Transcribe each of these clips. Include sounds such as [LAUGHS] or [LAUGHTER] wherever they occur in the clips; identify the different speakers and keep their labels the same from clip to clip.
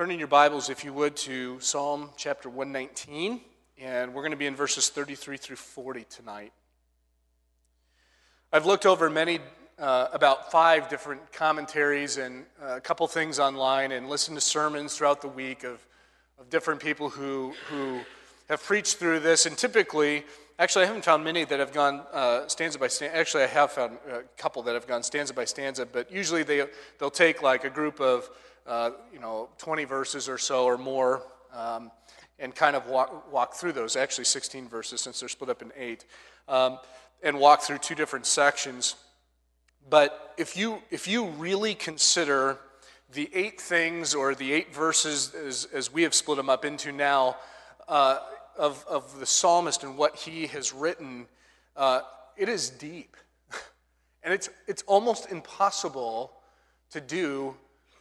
Speaker 1: Turn in your Bibles, if you would, to Psalm chapter 119, and we're going to be in verses 33 through 40 tonight. I've looked over many, uh, about five different commentaries and uh, a couple things online, and listened to sermons throughout the week of, of different people who, who have preached through this. And typically, actually, I haven't found many that have gone uh, stanza by stanza. Actually, I have found a couple that have gone stanza by stanza, but usually they, they'll take like a group of uh, you know, 20 verses or so or more, um, and kind of walk, walk through those. Actually, 16 verses since they're split up in eight, um, and walk through two different sections. But if you, if you really consider the eight things or the eight verses as, as we have split them up into now uh, of, of the psalmist and what he has written, uh, it is deep. [LAUGHS] and it's, it's almost impossible to do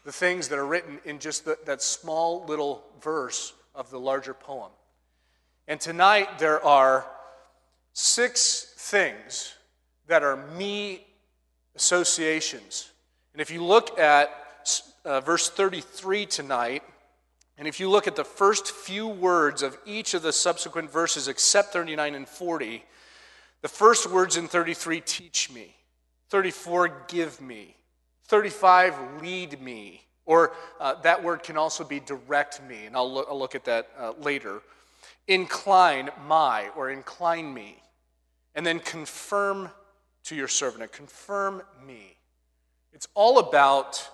Speaker 1: the things that are written in just the, that small little verse of the larger poem. And tonight there are six things that are me associations. And if you look at uh, verse 33 tonight, and if you look at the first few words of each of the subsequent verses except 39 and 40, the first words in 33 teach me, 34 give me, 35, lead me. Or uh, that word can also be direct me, and I'll, I'll look at that uh, later. Incline my, or incline me. And then confirm to your servant, confirm me. It's all about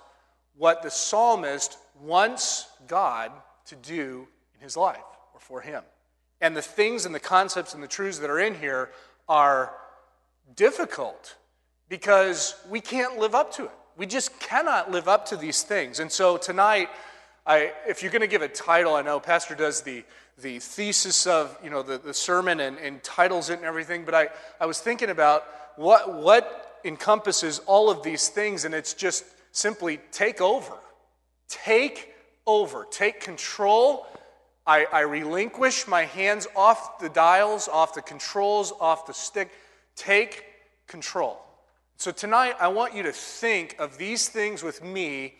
Speaker 1: what the psalmist wants God to do in his life or for him. And the things and the concepts and the truths that are in here are difficult because we can't live up to it. We just cannot live up to these things. And so tonight, I, if you're going to give a title, I know Pastor does the, the thesis of you know, the, the sermon and, and titles it and everything, but I, I was thinking about what, what encompasses all of these things, and it's just simply take over. Take over. Take control. I, I relinquish my hands off the dials, off the controls, off the stick. Take control. So tonight, I want you to think of these things with me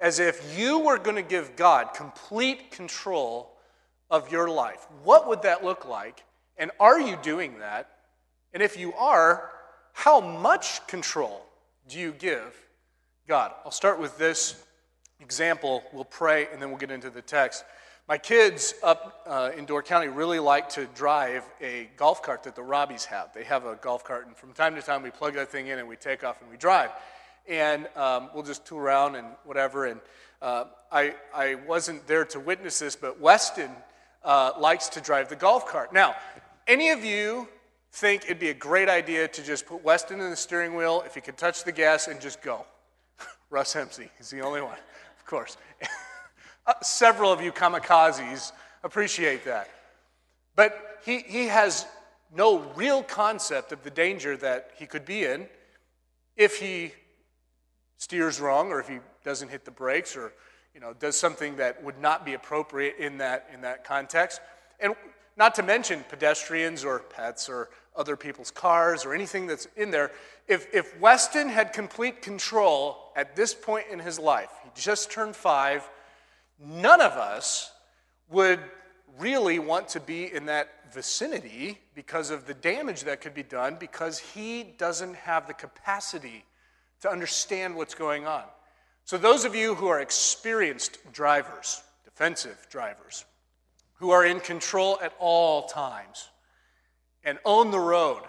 Speaker 1: as if you were going to give God complete control of your life. What would that look like? And are you doing that? And if you are, how much control do you give God? I'll start with this example. We'll pray and then we'll get into the text. My kids up uh, in Door County really like to drive a golf cart that the Robbies have. They have a golf cart, and from time to time we plug that thing in and we take off and we drive. And um, we'll just tool around and whatever. And uh, I, I wasn't there to witness this, but Weston uh, likes to drive the golf cart. Now, any of you think it'd be a great idea to just put Weston in the steering wheel, if he could touch the gas, and just go? [LAUGHS] Russ Hempsey, he's the only one, of course. [LAUGHS] Uh, several of you kamikazes appreciate that. But he, he has no real concept of the danger that he could be in if he steers wrong or if he doesn't hit the brakes or you know, does something that would not be appropriate in that, in that context. And not to mention pedestrians or pets or other people's cars or anything that's in there. If, if Weston had complete control at this point in his life, he just turned five, none of us would really want to be in that vicinity because of the damage that could be done because he doesn't have the capacity to understand what's going on. So, those of you who are experienced drivers, defensive drivers, who are in control at all times and own the road,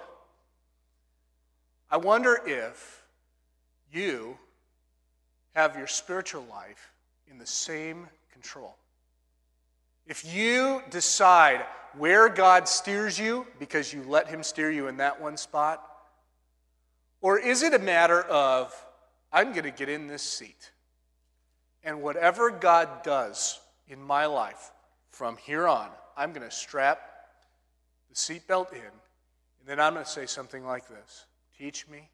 Speaker 1: I wonder if you have your spiritual life in the same control. If you decide where God steers you because you let Him steer you in that one spot, or is it a matter of, I'm going to get in this seat, and whatever God does in my life from here on, I'm going to strap the seatbelt in, and then I'm going to say something like this Teach me,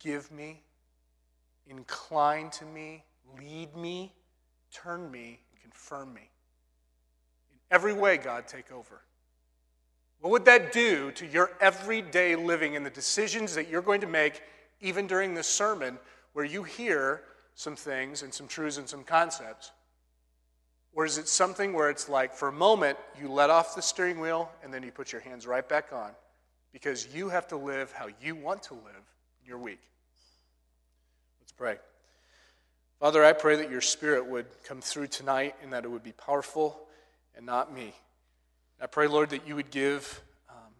Speaker 1: give me, incline to me, lead me turn me and confirm me. In every way, God, take over. What would that do to your everyday living and the decisions that you're going to make, even during this sermon, where you hear some things and some truths and some concepts? Or is it something where it's like for a moment you let off the steering wheel and then you put your hands right back on because you have to live how you want to live in your week? Let's pray. Father, I pray that your spirit would come through tonight and that it would be powerful and not me. I pray, Lord, that you would give um,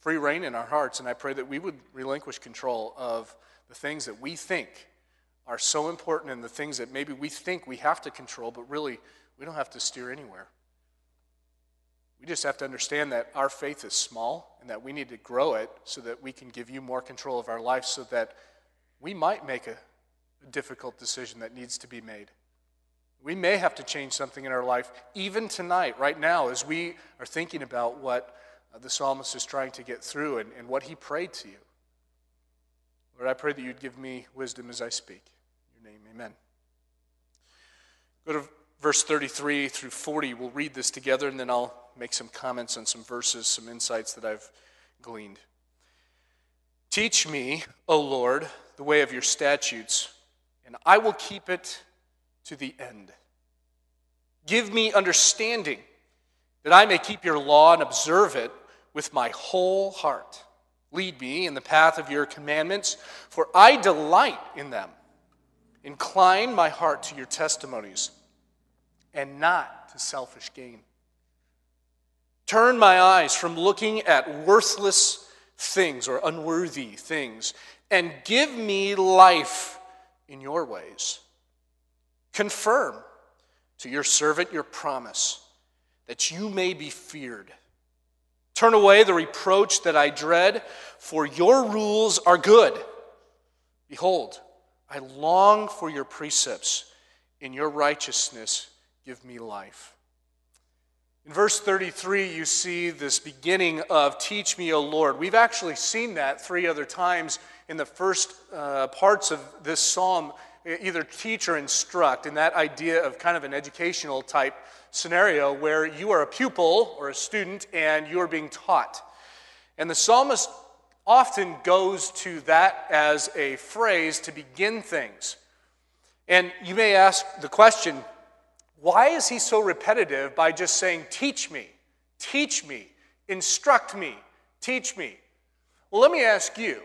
Speaker 1: free rein in our hearts, and I pray that we would relinquish control of the things that we think are so important and the things that maybe we think we have to control, but really we don't have to steer anywhere. We just have to understand that our faith is small and that we need to grow it so that we can give you more control of our life so that we might make a, a difficult decision that needs to be made. We may have to change something in our life, even tonight, right now, as we are thinking about what uh, the psalmist is trying to get through and, and what he prayed to you. Lord, I pray that you'd give me wisdom as I speak. In your name, amen. Go to verse 33 through 40. We'll read this together and then I'll make some comments on some verses, some insights that I've gleaned. Teach me, O Lord, the way of your statutes, and I will keep it to the end. Give me understanding that I may keep your law and observe it with my whole heart. Lead me in the path of your commandments, for I delight in them. Incline my heart to your testimonies and not to selfish gain. Turn my eyes from looking at worthless things or unworthy things and give me life in your ways. Confirm to your servant your promise that you may be feared. Turn away the reproach that I dread, for your rules are good. Behold, I long for your precepts. In your righteousness, give me life. In verse 33, you see this beginning of Teach me, O Lord. We've actually seen that three other times in the first uh, parts of this psalm either teach or instruct, in that idea of kind of an educational type scenario where you are a pupil or a student and you are being taught. And the psalmist often goes to that as a phrase to begin things. And you may ask the question, why is he so repetitive by just saying, Teach me, teach me, instruct me, teach me? Well, let me ask you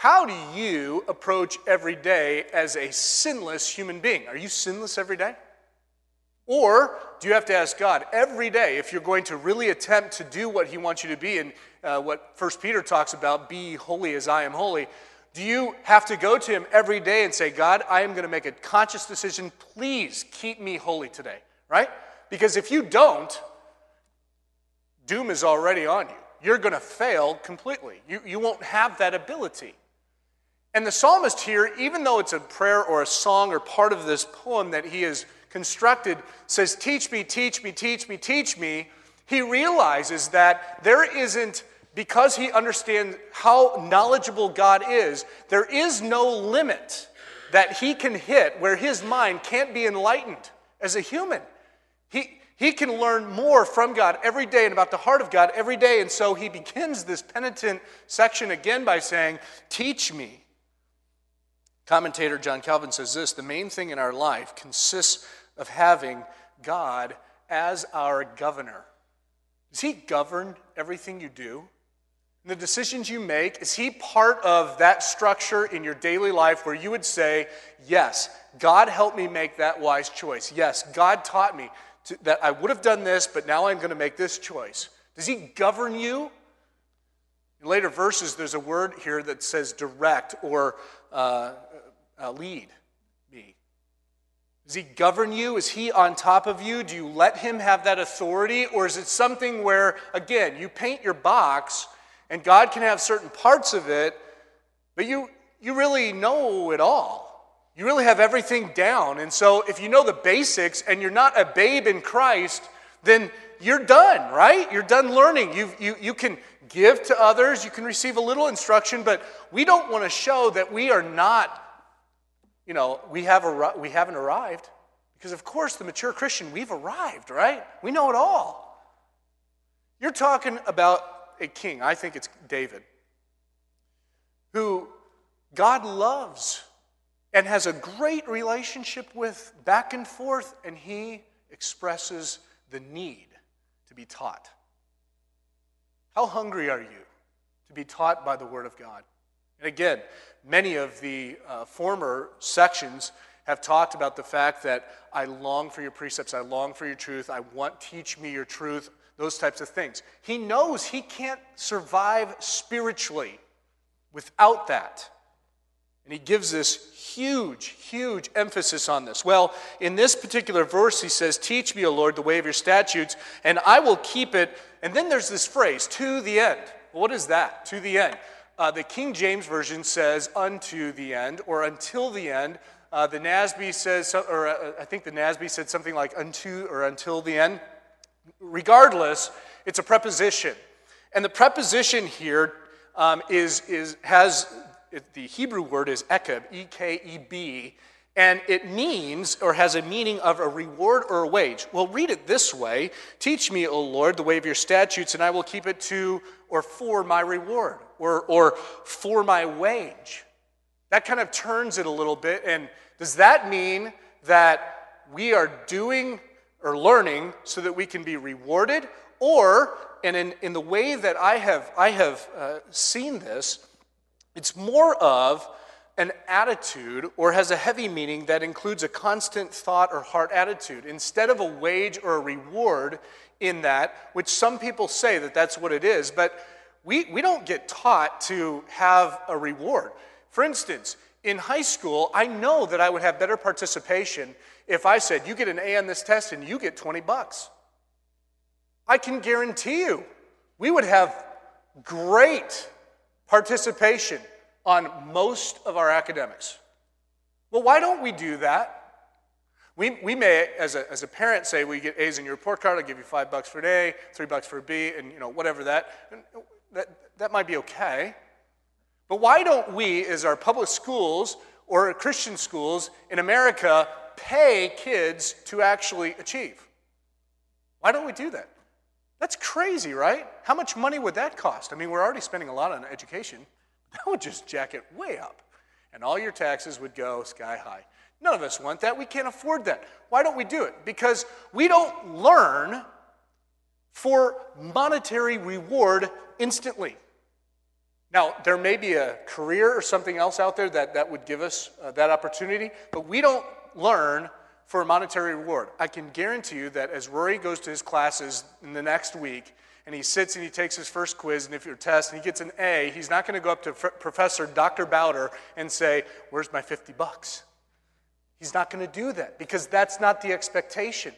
Speaker 1: how do you approach every day as a sinless human being? Are you sinless every day? Or do you have to ask God every day if you're going to really attempt to do what He wants you to be and uh, what First Peter talks about, be holy as I am holy? Do you have to go to Him every day and say, God, I am going to make a conscious decision. Please keep me holy today, right? Because if you don't, doom is already on you. You're going to fail completely. You, you won't have that ability. And the psalmist here, even though it's a prayer or a song or part of this poem that he has constructed, says, Teach me, teach me, teach me, teach me. He realizes that there isn't because he understands how knowledgeable God is, there is no limit that he can hit where his mind can't be enlightened as a human. He, he can learn more from God every day and about the heart of God every day. And so he begins this penitent section again by saying, Teach me. Commentator John Calvin says this the main thing in our life consists of having God as our governor. Does he govern everything you do? the decisions you make, is he part of that structure in your daily life where you would say, Yes, God helped me make that wise choice. Yes, God taught me to, that I would have done this, but now I'm going to make this choice. Does he govern you? In later verses, there's a word here that says direct or uh, uh, lead me. Does he govern you? Is he on top of you? Do you let him have that authority? Or is it something where, again, you paint your box and God can have certain parts of it, but you, you really know it all. You really have everything down. And so if you know the basics and you're not a babe in Christ, then you're done, right? You're done learning. You, you, you can give to others, you can receive a little instruction, but we don't want to show that we are not, you know, we, have ar- we haven't arrived. Because, of course, the mature Christian, we've arrived, right? We know it all. You're talking about a king, I think it's David, who God loves and has a great relationship with back and forth, and he expresses the need be taught. How hungry are you to be taught by the Word of God? And again, many of the uh, former sections have talked about the fact that I long for your precepts, I long for your truth, I want teach me your truth, those types of things. He knows he can't survive spiritually without that. And he gives this huge, huge emphasis on this. Well, in this particular verse, he says, Teach me, O Lord, the way of your statutes, and I will keep it. And then there's this phrase, to the end. what is that? To the end. Uh, the King James Version says, unto the end, or until the end. Uh, the NASB says, or uh, I think the NASB said something like unto or until the end. Regardless, it's a preposition. And the preposition here um, is is, has the Hebrew word is ekeb, E K E B, and it means or has a meaning of a reward or a wage. Well, read it this way Teach me, O Lord, the way of your statutes, and I will keep it to or for my reward or, or for my wage. That kind of turns it a little bit. And does that mean that we are doing or learning so that we can be rewarded? Or, and in, in the way that I have, I have uh, seen this, it's more of an attitude or has a heavy meaning that includes a constant thought or heart attitude instead of a wage or a reward in that, which some people say that that's what it is, but we, we don't get taught to have a reward. For instance, in high school, I know that I would have better participation if I said, You get an A on this test and you get 20 bucks. I can guarantee you we would have great participation on most of our academics. Well, why don't we do that? We, we may, as a, as a parent, say, we get A's in your report card, I'll give you five bucks for an A, three bucks for a B, and you know, whatever that. That, that might be okay. But why don't we, as our public schools or Christian schools in America, pay kids to actually achieve? Why don't we do that? That's crazy, right? How much money would that cost? I mean, we're already spending a lot on education. [LAUGHS] That would just jack it way up. And all your taxes would go sky high. None of us want that. We can't afford that. Why don't we do it? Because we don't learn for monetary reward instantly. Now, there may be a career or something else out there that, that would give us uh, that opportunity, but we don't learn for a monetary reward. I can guarantee you that as Rory goes to his classes in the next week, and he sits and he takes his first quiz, and if your test and he gets an A, he's not going to go up to Professor Dr. Bowder and say, Where's my 50 bucks? He's not going to do that because that's not the expectation.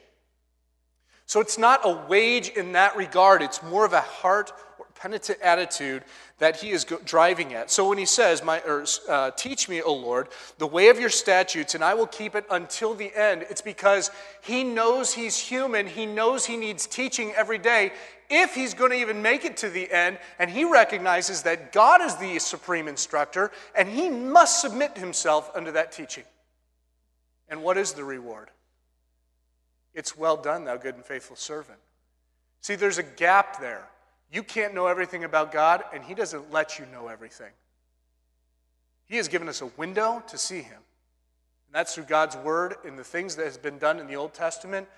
Speaker 1: So it's not a wage in that regard, it's more of a heart penitent attitude that he is driving at. So when he says, My, or, uh, Teach me, O Lord, the way of your statutes, and I will keep it until the end, it's because he knows he's human. He knows he needs teaching every day if he's going to even make it to the end. And he recognizes that God is the supreme instructor, and he must submit himself under that teaching. And what is the reward? It's well done, thou good and faithful servant. See, there's a gap there. You can't know everything about God, and He doesn't let you know everything. He has given us a window to see Him. And that's through God's Word and the things that has been done in the Old Testament.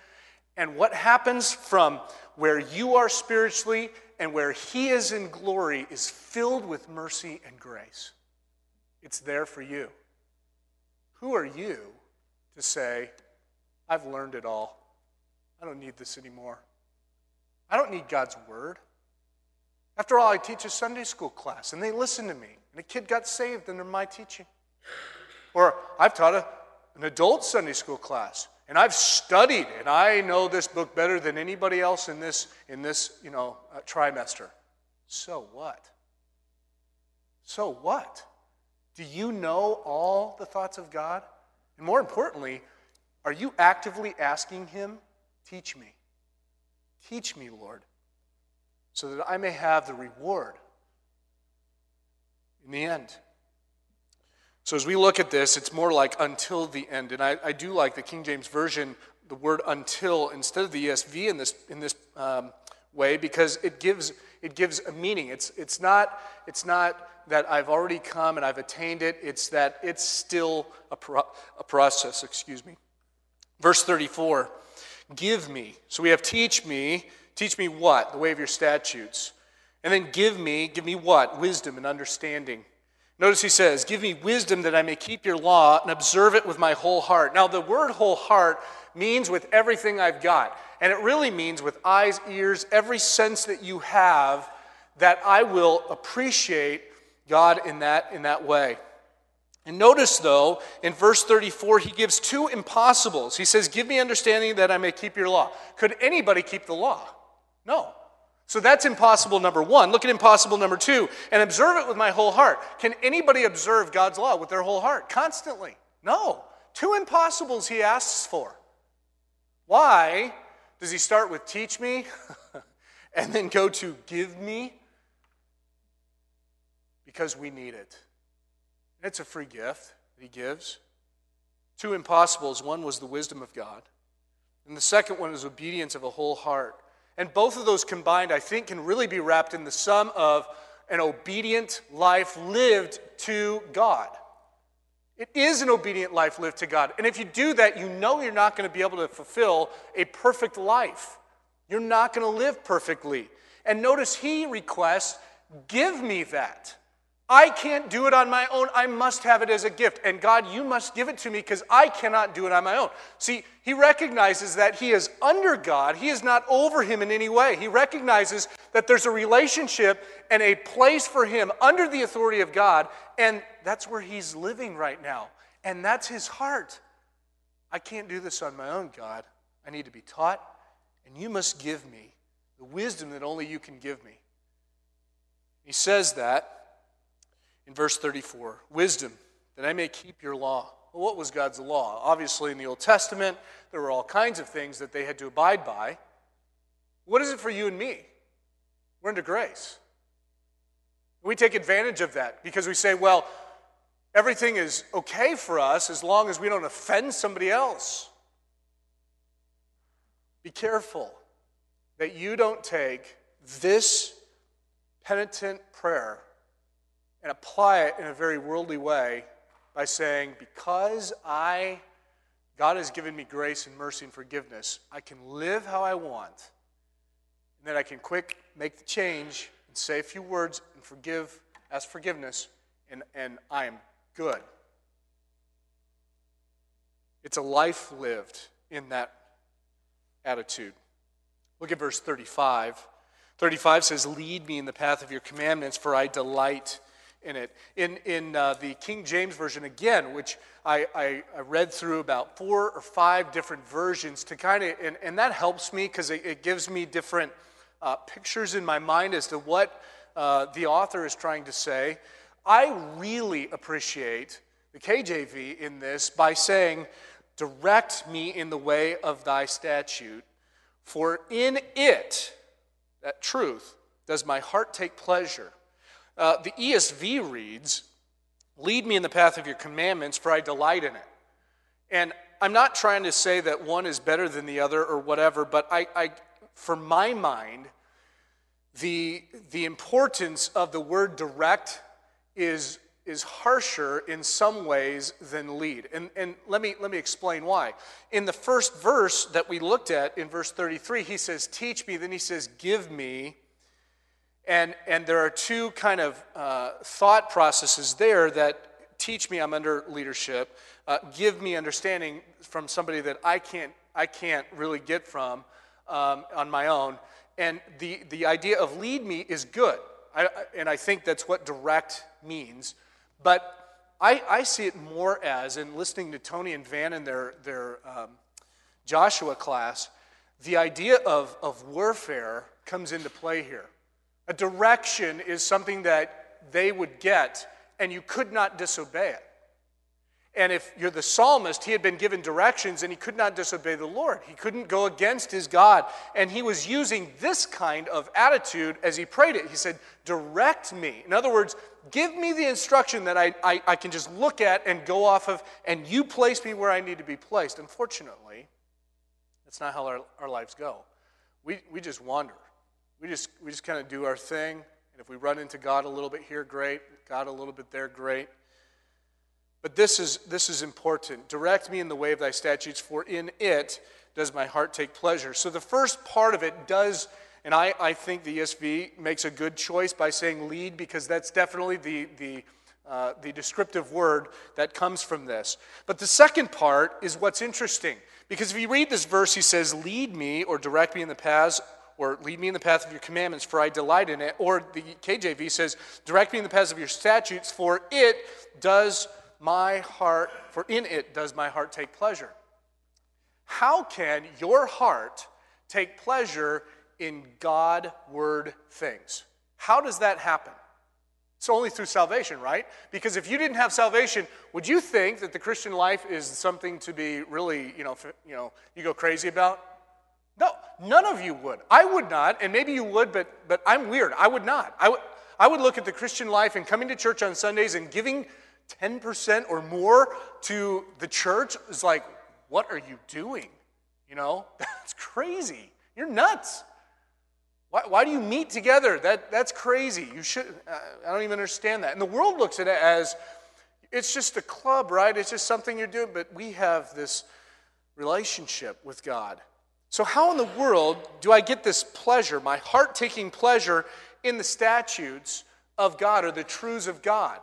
Speaker 1: And what happens from where you are spiritually and where He is in glory is filled with mercy and grace. It's there for you. Who are you to say, I've learned it all? I don't need this anymore. I don't need God's Word. After all, I teach a Sunday school class and they listen to me, and a kid got saved under my teaching. Or I've taught a, an adult Sunday school class and I've studied and I know this book better than anybody else in this, in this you know, uh, trimester. So what? So what? Do you know all the thoughts of God? And more importantly, are you actively asking Him, teach me? Teach me, Lord so that I may have the reward in the end. So, as we look at this, it's more like until the end. And I, I do like the King James Version, the word until, instead of the ESV in this, in this um, way, because it gives, it gives a meaning. It's, it's, not, it's not that I've already come and I've attained it, it's that it's still a, pro, a process, excuse me. Verse 34 give me. So we have teach me. Teach me what? The way of your statutes. And then give me, give me what? Wisdom and understanding. Notice he says, Give me wisdom that I may keep your law and observe it with my whole heart. Now, the word whole heart means with everything I've got. And it really means with eyes, ears, every sense that you have, that I will appreciate God in that, in that way. And notice, though, in verse 34, he gives two impossibles. He says, Give me understanding that I may keep your law. Could anybody keep the law? No. So that's impossible number one. Look at impossible number two and observe it with my whole heart. Can anybody observe God's law with their whole heart constantly? No. Two impossibles he asks for. Why does he start with teach me [LAUGHS] and then go to give me? Because we need it. It's a free gift that he gives. Two impossibles one was the wisdom of God, and the second one is obedience of a whole heart. And both of those combined, I think, can really be wrapped in the sum of an obedient life lived to God. It is an obedient life lived to God. And if you do that, you know you're not going to be able to fulfill a perfect life. You're not going to live perfectly. And notice he requests, Give me that. I can't do it on my own. I must have it as a gift. And God, you must give it to me because I cannot do it on my own. See, he recognizes that he is under God. He is not over him in any way. He recognizes that there's a relationship and a place for him under the authority of God. And that's where he's living right now. And that's his heart. I can't do this on my own, God. I need to be taught. And you must give me the wisdom that only you can give me. He says that in verse 34 wisdom, that I may keep your law. Well, what was God's law? Obviously, in the Old Testament, there were all kinds of things that they had to abide by. What is it for you and me? We're into grace. We take advantage of that because we say, well, everything is okay for us as long as we don't offend somebody else. Be careful that you don't take this penitent prayer and apply it in a very worldly way by saying, Because I, God has given me grace and mercy and forgiveness, I can live how I want. And then I can quick make the change and say a few words and forgive, ask forgiveness, and, and I am good. It's a life lived in that attitude. Look at verse 35. 35 says, Lead me in the path of your commandments, for I delight in it. In, in uh, the King James Version, again, which I, I, I, read through about four or five different versions to kind of, and, and that helps me because it, it, gives me different uh, pictures in my mind as to what uh, the author is trying to say. I really appreciate the KJV in this by saying, Direct me in the way of thy statute, for in it, that truth, does my heart take pleasure. Uh, the ESV reads, Lead me in the path of your commandments, for I delight in it. And I'm not trying to say that one is better than the other or whatever, but I, I for my mind, the, the importance of the word direct is, is harsher in some ways than lead. And, and let, me, let me explain why. In the first verse that we looked at, in verse 33, he says, Teach me, then he says, Give me and, and there are two kind of uh, thought processes there that teach me I'm under leadership, uh, give me understanding from somebody that I can't, I can't really get from um, on my own. And the, the idea of lead me is good. I, and I think that's what direct means. But I, I see it more as, in listening to Tony and Van in their, their um, Joshua class, the idea of, of warfare comes into play here. A direction is something that they would get, and you could not disobey it. And if you're the psalmist, he had been given directions and he could not disobey the Lord. He couldn't go against his God. And he was using this kind of attitude as he prayed it. He said, Direct me. In other words, give me the instruction that I, I, I can just look at and go off of, and you place me where I need to be placed. Unfortunately, that's not how our, our lives go. We, we just wander. We just, we just kind of do our thing. And if we run into God a little bit here, great. God a little bit there, great. But this is, this is important. Direct me in the way of thy statutes, for in it does my heart take pleasure. So the first part of it does, and I, I think the ESV makes a good choice by saying lead, because that's definitely the, the, uh, the descriptive word that comes from this. But the second part is what's interesting. Because if you read this verse, he says, Lead me or direct me in the paths or lead me in the path of your commandments, for I delight in it. Or the KJV says, Direct me in the paths of your statutes, for it does my heart, for in it does my heart take pleasure. How can your heart take pleasure in God word things? How does that happen? It's only through salvation, right? Because if you didn't have salvation, would you think that the Christian life is something to be really, you know, you know, you go crazy about? No, none of you would. I would not, and maybe you would, but but I'm weird. I would not. I would I would look at the Christian life and coming to church on Sundays and giving 10% or more to the church is like, what are you doing? You know, [LAUGHS] that's crazy. You're nuts. Why, why do you meet together? That, that's crazy. You should, I don't even understand that. And the world looks at it as it's just a club, right? It's just something you're doing, but we have this relationship with God. So, how in the world do I get this pleasure, my heart taking pleasure in the statutes of God or the truths of God?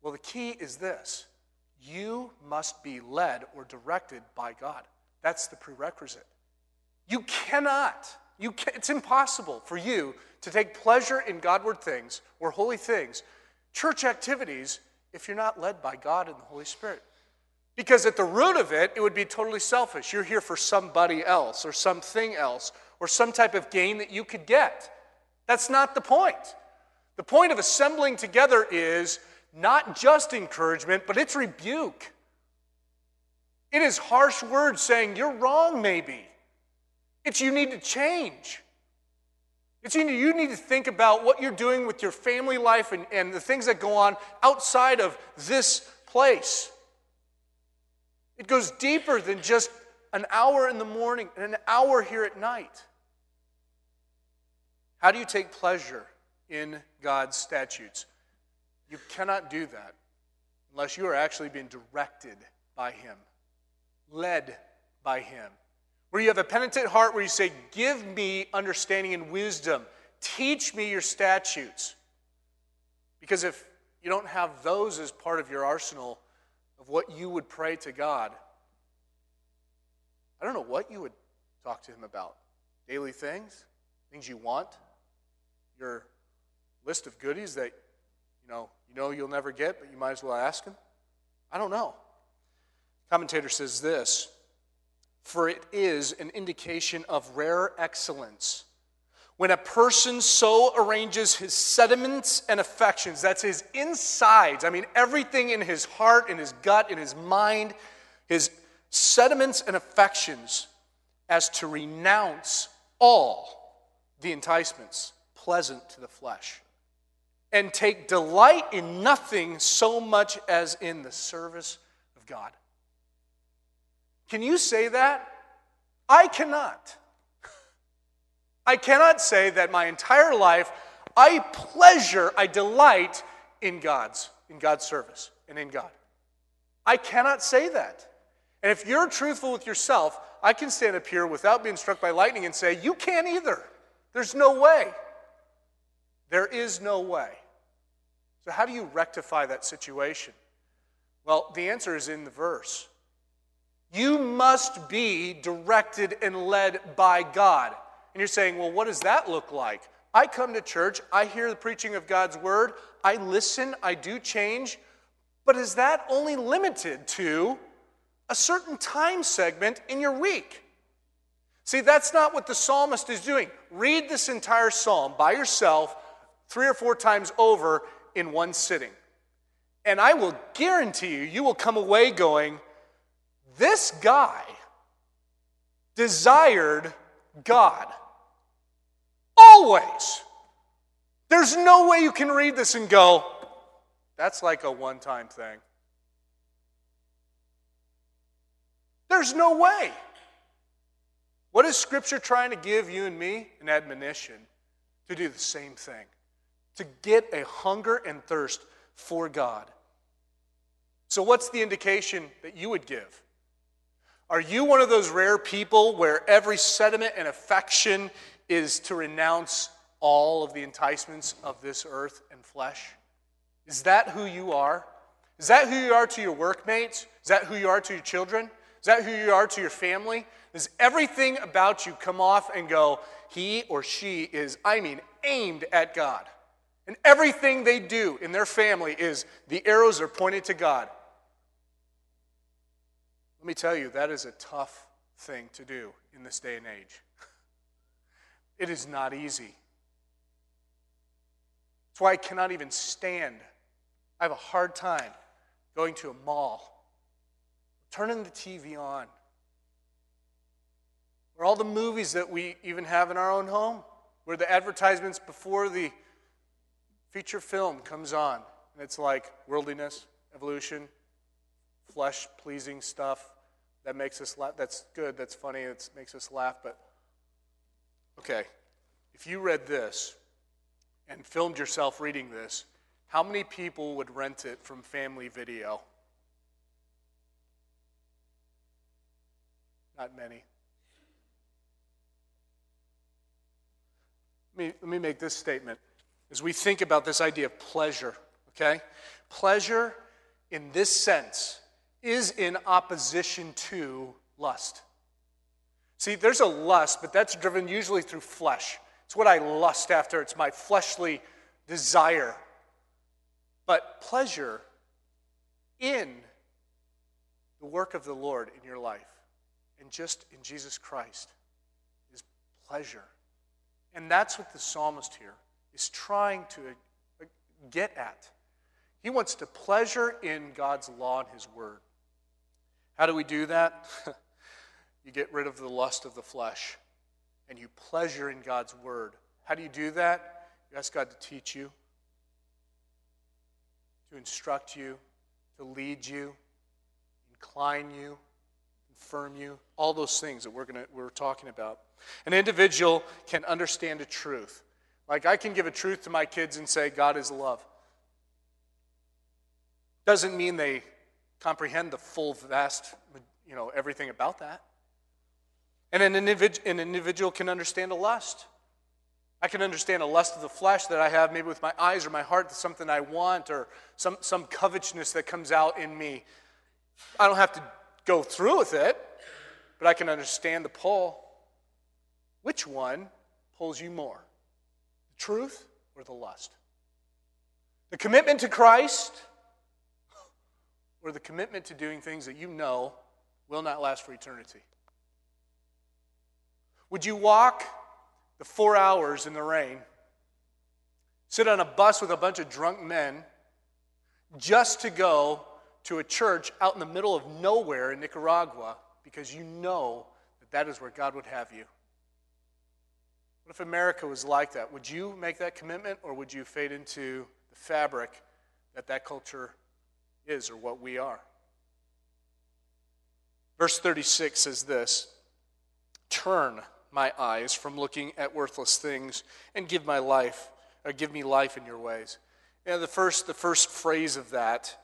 Speaker 1: Well, the key is this you must be led or directed by God. That's the prerequisite. You cannot, you can, it's impossible for you to take pleasure in Godward things or holy things, church activities, if you're not led by God and the Holy Spirit. Because at the root of it, it would be totally selfish. You're here for somebody else or something else or some type of gain that you could get. That's not the point. The point of assembling together is not just encouragement, but it's rebuke. It is harsh words saying, You're wrong, maybe. It's you need to change. It's you need, you need to think about what you're doing with your family life and, and the things that go on outside of this place. It goes deeper than just an hour in the morning and an hour here at night. How do you take pleasure in God's statutes? You cannot do that unless you are actually being directed by Him, led by Him. Where you have a penitent heart where you say, Give me understanding and wisdom, teach me your statutes. Because if you don't have those as part of your arsenal what you would pray to God, I don't know what you would talk to Him about. Daily things, things you want, your list of goodies that you know you know you'll never get, but you might as well ask him? I don't know. Commentator says this For it is an indication of rare excellence when a person so arranges his sentiments and affections, that's his insides, I mean, everything in his heart, in his gut, in his mind, his sentiments and affections, as to renounce all the enticements pleasant to the flesh and take delight in nothing so much as in the service of God. Can you say that? I cannot. I cannot say that my entire life I pleasure, I delight in God's in God's service and in God. I cannot say that. And if you're truthful with yourself, I can stand up here without being struck by lightning and say, You can't either. There's no way. There is no way. So, how do you rectify that situation? Well, the answer is in the verse. You must be directed and led by God. And you're saying, well, what does that look like? I come to church, I hear the preaching of God's word, I listen, I do change, but is that only limited to a certain time segment in your week? See, that's not what the psalmist is doing. Read this entire psalm by yourself three or four times over in one sitting. And I will guarantee you, you will come away going, This guy desired God. Always. There's no way you can read this and go, That's like a one time thing. There's no way. What is Scripture trying to give you and me? An admonition to do the same thing to get a hunger and thirst for God. So, what's the indication that you would give? Are you one of those rare people where every sentiment and affection is to renounce all of the enticements of this earth and flesh? Is that who you are? Is that who you are to your workmates? Is that who you are to your children? Is that who you are to your family? Does everything about you come off and go, he or she is, I mean, aimed at God? And everything they do in their family is the arrows are pointed to God. Let me tell you, that is a tough thing to do in this day and age. It is not easy. That's why I cannot even stand. I have a hard time going to a mall, turning the TV on, or all the movies that we even have in our own home, where the advertisements before the feature film comes on, and it's like worldliness, evolution, flesh pleasing stuff that makes us laugh. That's good, that's funny, it makes us laugh, but okay, if you read this and filmed yourself reading this, how many people would rent it from Family Video? Not many. Let me, let me make this statement as we think about this idea of pleasure, okay? Pleasure in this sense is in opposition to lust. See, there's a lust, but that's driven usually through flesh. It's what I lust after, it's my fleshly desire. But pleasure in the work of the Lord in your life and just in Jesus Christ is pleasure. And that's what the psalmist here is trying to uh, get at. He wants to pleasure in God's law and His word. How do we do that? [LAUGHS] you get rid of the lust of the flesh and you pleasure in God's word. How do you do that? You ask God to teach you, to instruct you, to lead you, incline you, confirm you, all those things that we're, gonna, we're talking about. An individual can understand a truth. Like I can give a truth to my kids and say, God is love. Doesn't mean they comprehend the full, vast, you know, everything about that. And an, individ- an individual can understand a lust. I can understand a lust of the flesh that I have, maybe with my eyes or my heart, that's something I want, or some, some covetousness that comes out in me. I don't have to go through with it, but I can understand the pull. Which one pulls you more? The truth or the lust? The commitment to Christ or the commitment to doing things that you know will not last for eternity? Would you walk the four hours in the rain, sit on a bus with a bunch of drunk men, just to go to a church out in the middle of nowhere in Nicaragua because you know that that is where God would have you? What if America was like that? Would you make that commitment or would you fade into the fabric that that culture is or what we are? Verse 36 says this Turn my eyes from looking at worthless things and give my life, or give me life in your ways. And the first, the first phrase of that,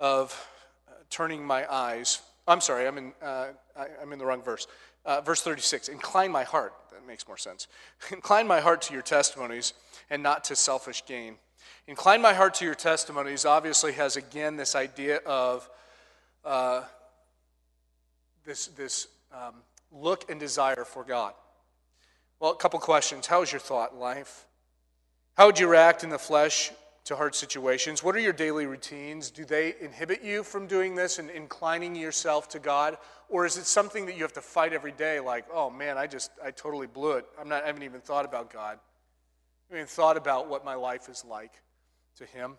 Speaker 1: of uh, turning my eyes, I'm sorry, I'm in, uh, I, am in the wrong verse. Uh, verse 36 Incline my heart, that makes more sense. [LAUGHS] Incline my heart to your testimonies and not to selfish gain. Incline my heart to your testimonies obviously has again this idea of uh, this, this um, look and desire for God? Well, a couple questions. How is your thought life? How would you react in the flesh to hard situations? What are your daily routines? Do they inhibit you from doing this and inclining yourself to God? Or is it something that you have to fight every day, like, oh man, I just, I totally blew it. I'm not, I haven't even thought about God. I haven't even thought about what my life is like to Him.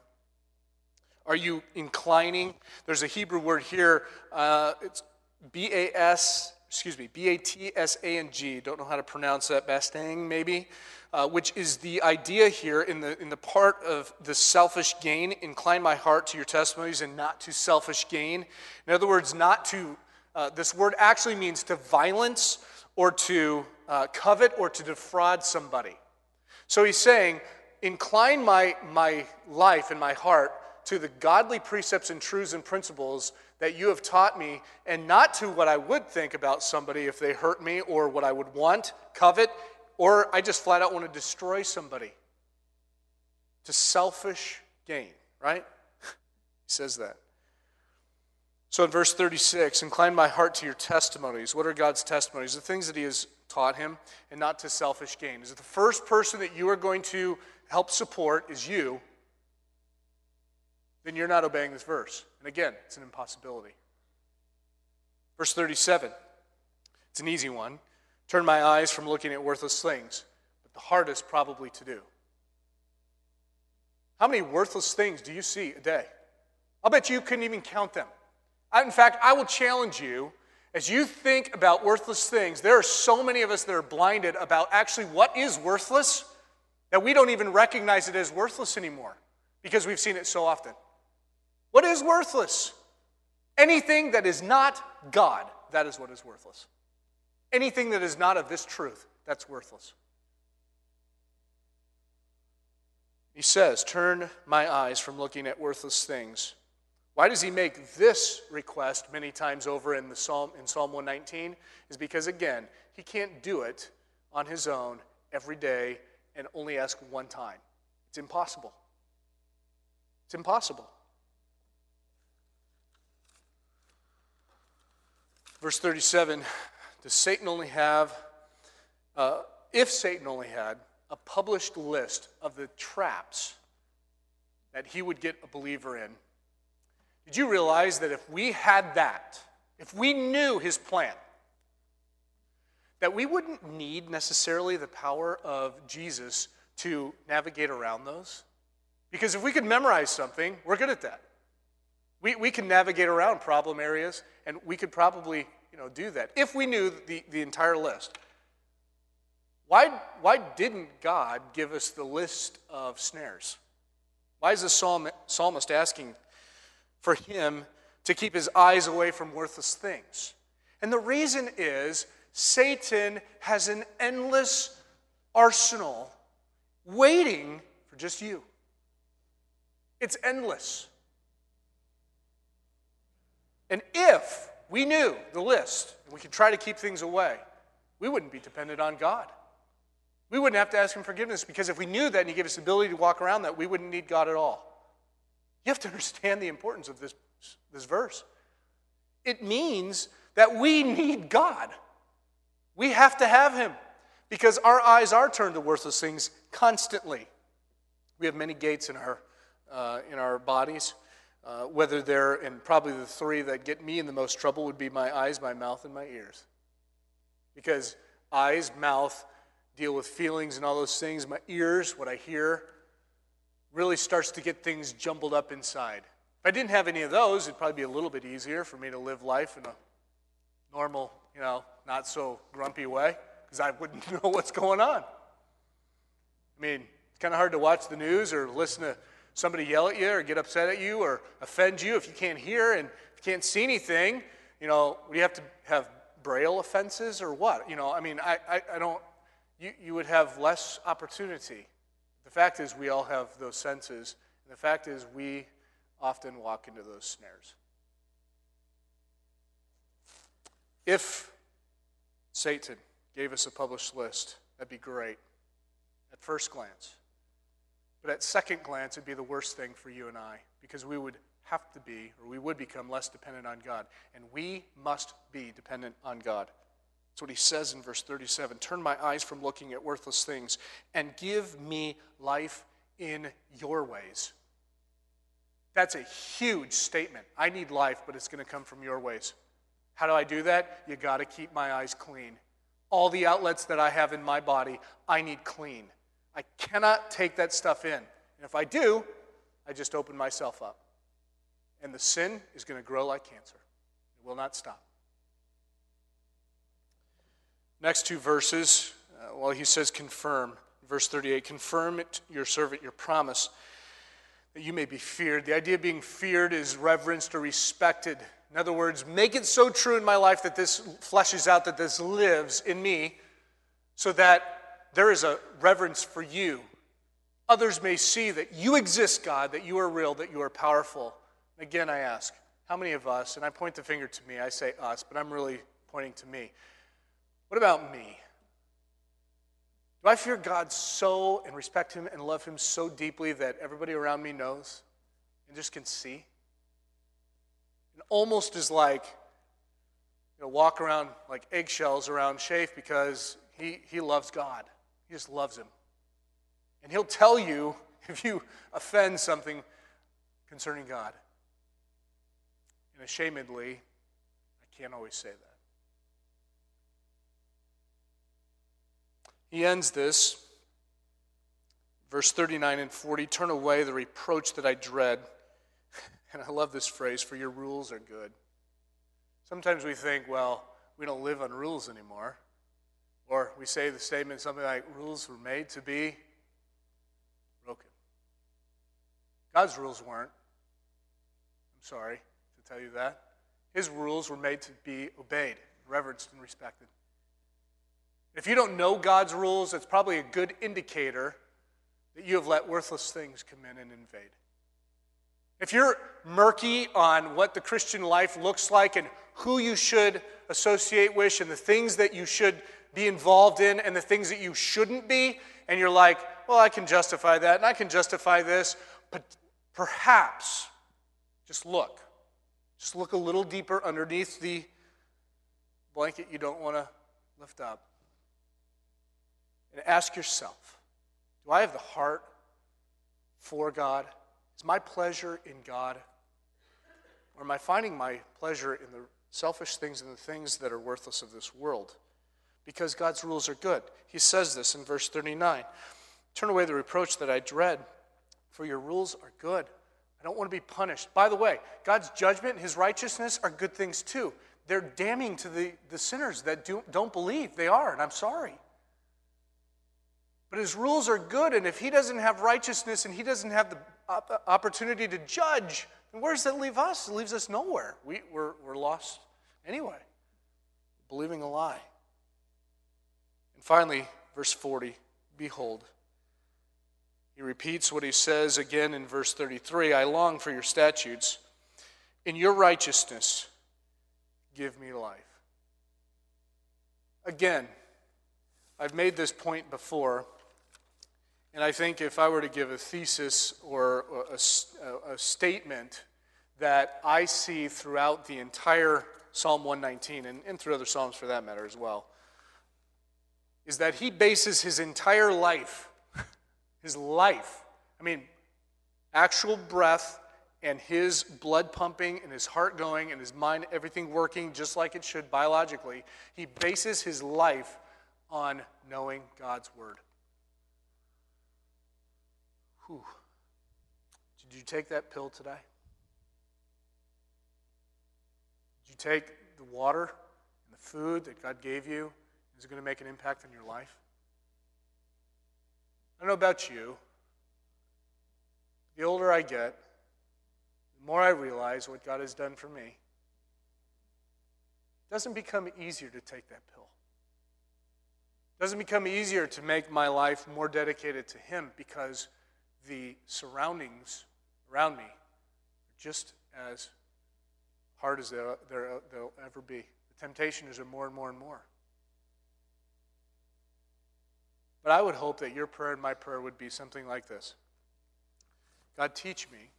Speaker 1: Are you inclining? There's a Hebrew word here. Uh, it's B A S excuse me, B A T S A N G, don't know how to pronounce that, Bastang maybe, uh, which is the idea here in the, in the part of the selfish gain, incline my heart to your testimonies and not to selfish gain. In other words, not to, uh, this word actually means to violence or to uh, covet or to defraud somebody. So he's saying, incline my, my life and my heart to the godly precepts and truths and principles that you have taught me, and not to what I would think about somebody if they hurt me, or what I would want, covet, or I just flat out want to destroy somebody. To selfish gain, right? [LAUGHS] he says that. So in verse 36, incline my heart to your testimonies. What are God's testimonies? The things that He has taught him, and not to selfish gain. Is it the first person that you are going to help support is you, then you're not obeying this verse. And again, it's an impossibility. Verse 37, it's an easy one. Turn my eyes from looking at worthless things, but the hardest probably to do. How many worthless things do you see a day? I'll bet you couldn't even count them. In fact, I will challenge you as you think about worthless things, there are so many of us that are blinded about actually what is worthless that we don't even recognize it as worthless anymore because we've seen it so often. What is worthless? Anything that is not God, that is what is worthless. Anything that is not of this truth, that's worthless. He says, Turn my eyes from looking at worthless things. Why does he make this request many times over in, the Psalm, in Psalm 119? Is because, again, he can't do it on his own every day and only ask one time. It's impossible. It's impossible. Verse 37 Does Satan only have, uh, if Satan only had, a published list of the traps that he would get a believer in, did you realize that if we had that, if we knew his plan, that we wouldn't need necessarily the power of Jesus to navigate around those? Because if we could memorize something, we're good at that. We, we can navigate around problem areas, and we could probably you know, do that if we knew the, the entire list. Why, why didn't God give us the list of snares? Why is the psalm, psalmist asking for him to keep his eyes away from worthless things? And the reason is Satan has an endless arsenal waiting for just you. It's endless. And if we knew the list and we could try to keep things away, we wouldn't be dependent on God. We wouldn't have to ask Him forgiveness because if we knew that and He gave us the ability to walk around that, we wouldn't need God at all. You have to understand the importance of this, this verse. It means that we need God. We have to have Him because our eyes are turned to worthless things constantly. We have many gates in our, uh, in our bodies. Uh, whether they're, and probably the three that get me in the most trouble would be my eyes, my mouth, and my ears. Because eyes, mouth deal with feelings and all those things. My ears, what I hear, really starts to get things jumbled up inside. If I didn't have any of those, it'd probably be a little bit easier for me to live life in a normal, you know, not so grumpy way, because I wouldn't [LAUGHS] know what's going on. I mean, it's kind of hard to watch the news or listen to somebody yell at you or get upset at you or offend you if you can't hear and can't see anything. You know, you have to have braille offenses or what? You know, I mean, I, I, I don't, you, you would have less opportunity the fact is, we all have those senses, and the fact is, we often walk into those snares. If Satan gave us a published list, that'd be great at first glance. But at second glance, it'd be the worst thing for you and I because we would have to be, or we would become less dependent on God. And we must be dependent on God. That's what he says in verse 37 Turn my eyes from looking at worthless things and give me life in your ways. That's a huge statement. I need life, but it's going to come from your ways. How do I do that? You got to keep my eyes clean. All the outlets that I have in my body, I need clean. I cannot take that stuff in. And if I do, I just open myself up. And the sin is going to grow like cancer. It will not stop. Next two verses, uh, well, he says, confirm. Verse 38 confirm it, your servant, your promise, that you may be feared. The idea of being feared is reverenced or respected. In other words, make it so true in my life that this fleshes out, that this lives in me, so that there is a reverence for you, others may see that you exist, God, that you are real, that you are powerful. Again, I ask, how many of us, and I point the finger to me, I say us, but I'm really pointing to me. What about me? Do I fear God so and respect Him and love Him so deeply that everybody around me knows and just can see? And almost is like, you know, walk around like eggshells around Shafe because he, he loves God. He just loves Him. And He'll tell you [LAUGHS] if you offend something concerning God. And ashamedly, I can't always say that. He ends this, verse 39 and 40 Turn away the reproach that I dread. [LAUGHS] And I love this phrase, for your rules are good. Sometimes we think, well, we don't live on rules anymore. Or we say the statement something like, rules were made to be broken. God's rules weren't. I'm sorry to tell you that. His rules were made to be obeyed, reverenced, and respected. If you don't know God's rules, it's probably a good indicator that you have let worthless things come in and invade. If you're murky on what the Christian life looks like and who you should associate with and the things that you should be involved in and the things that you shouldn't be, and you're like, well, I can justify that and I can justify this, but perhaps just look. Just look a little deeper underneath the blanket you don't want to lift up and ask yourself Do I have the heart for God? Is my pleasure in God? Or am I finding my pleasure in the selfish things and the things that are worthless of this world? Because God's rules are good. He says this in verse 39 Turn away the reproach that I dread, for your rules are good. I don't want to be punished. By the way, God's judgment and his righteousness are good things too. They're damning to the, the sinners that do, don't believe. They are, and I'm sorry. But his rules are good, and if he doesn't have righteousness and he doesn't have the opportunity to judge, then where does that leave us? It leaves us nowhere. We, we're, we're lost anyway, believing a lie. And finally, verse 40 Behold, he repeats what he says again in verse 33 I long for your statutes. In your righteousness, give me life. Again, I've made this point before. And I think if I were to give a thesis or a, a, statement that I see throughout the entire Psalm 119, and, and through other Psalms for that matter as well, is that he bases his entire life, [LAUGHS] his life, I mean, actual breath and his blood pumping and his heart going and his mind, everything working just like it should biologically, he bases his life on knowing God's word. Whew. Did you take that pill today? Did you take the water and the food that God gave you? Is it going to make an impact on your life? I don't know about you. The older I get, the more I realize what God has done for me. It doesn't become easier to take that pill. It doesn't become easier to make my life more dedicated to Him because the surroundings around me are just as hard as they'll, they'll ever be. The temptation is more and more and more. But I would hope that your prayer and my prayer would be something like this God, teach me,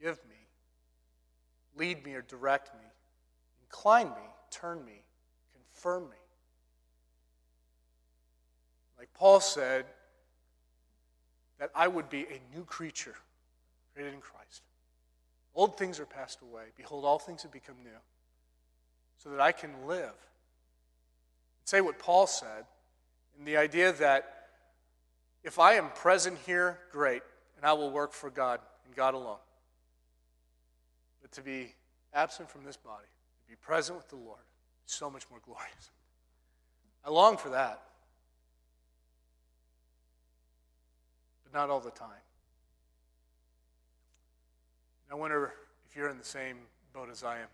Speaker 1: give me, lead me or direct me, incline me, turn me, confirm me. Like Paul said, that I would be a new creature created in Christ. Old things are passed away. Behold, all things have become new. So that I can live. Say what Paul said, in the idea that if I am present here, great, and I will work for God and God alone. But to be absent from this body, to be present with the Lord, is so much more glorious. I long for that. But not all the time. I wonder if you're in the same boat as I am,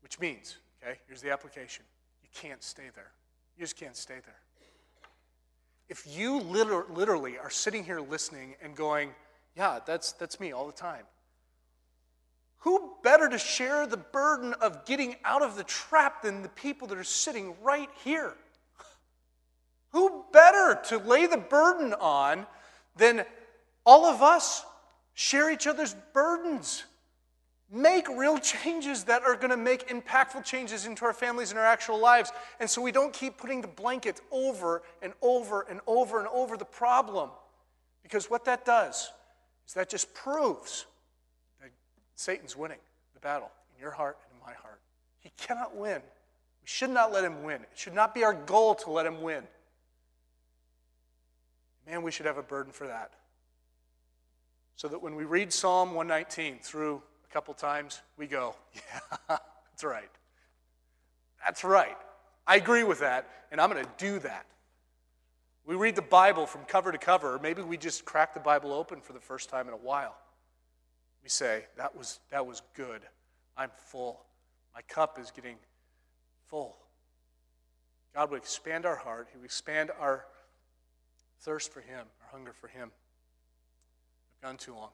Speaker 1: which means, okay, here's the application you can't stay there. You just can't stay there. If you liter- literally are sitting here listening and going, yeah, that's, that's me all the time. Who better to share the burden of getting out of the trap than the people that are sitting right here? Who better to lay the burden on than all of us share each other's burdens? Make real changes that are going to make impactful changes into our families and our actual lives. And so we don't keep putting the blanket over and over and over and over the problem. Because what that does is that just proves that Satan's winning the battle in your heart and in my heart. He cannot win. We should not let him win. It should not be our goal to let him win. Man, we should have a burden for that. So that when we read Psalm 119 through couple times, we go, [LAUGHS] yeah, that's right. That's right. I agree with that, and I'm going to do that. We read the Bible from cover to cover, or maybe we just crack the Bible open for the first time in a while. We say, that was, that was good. I'm full. My cup is getting full. God would expand our heart, He would expand our thirst for Him, our hunger for Him. I've gone too long.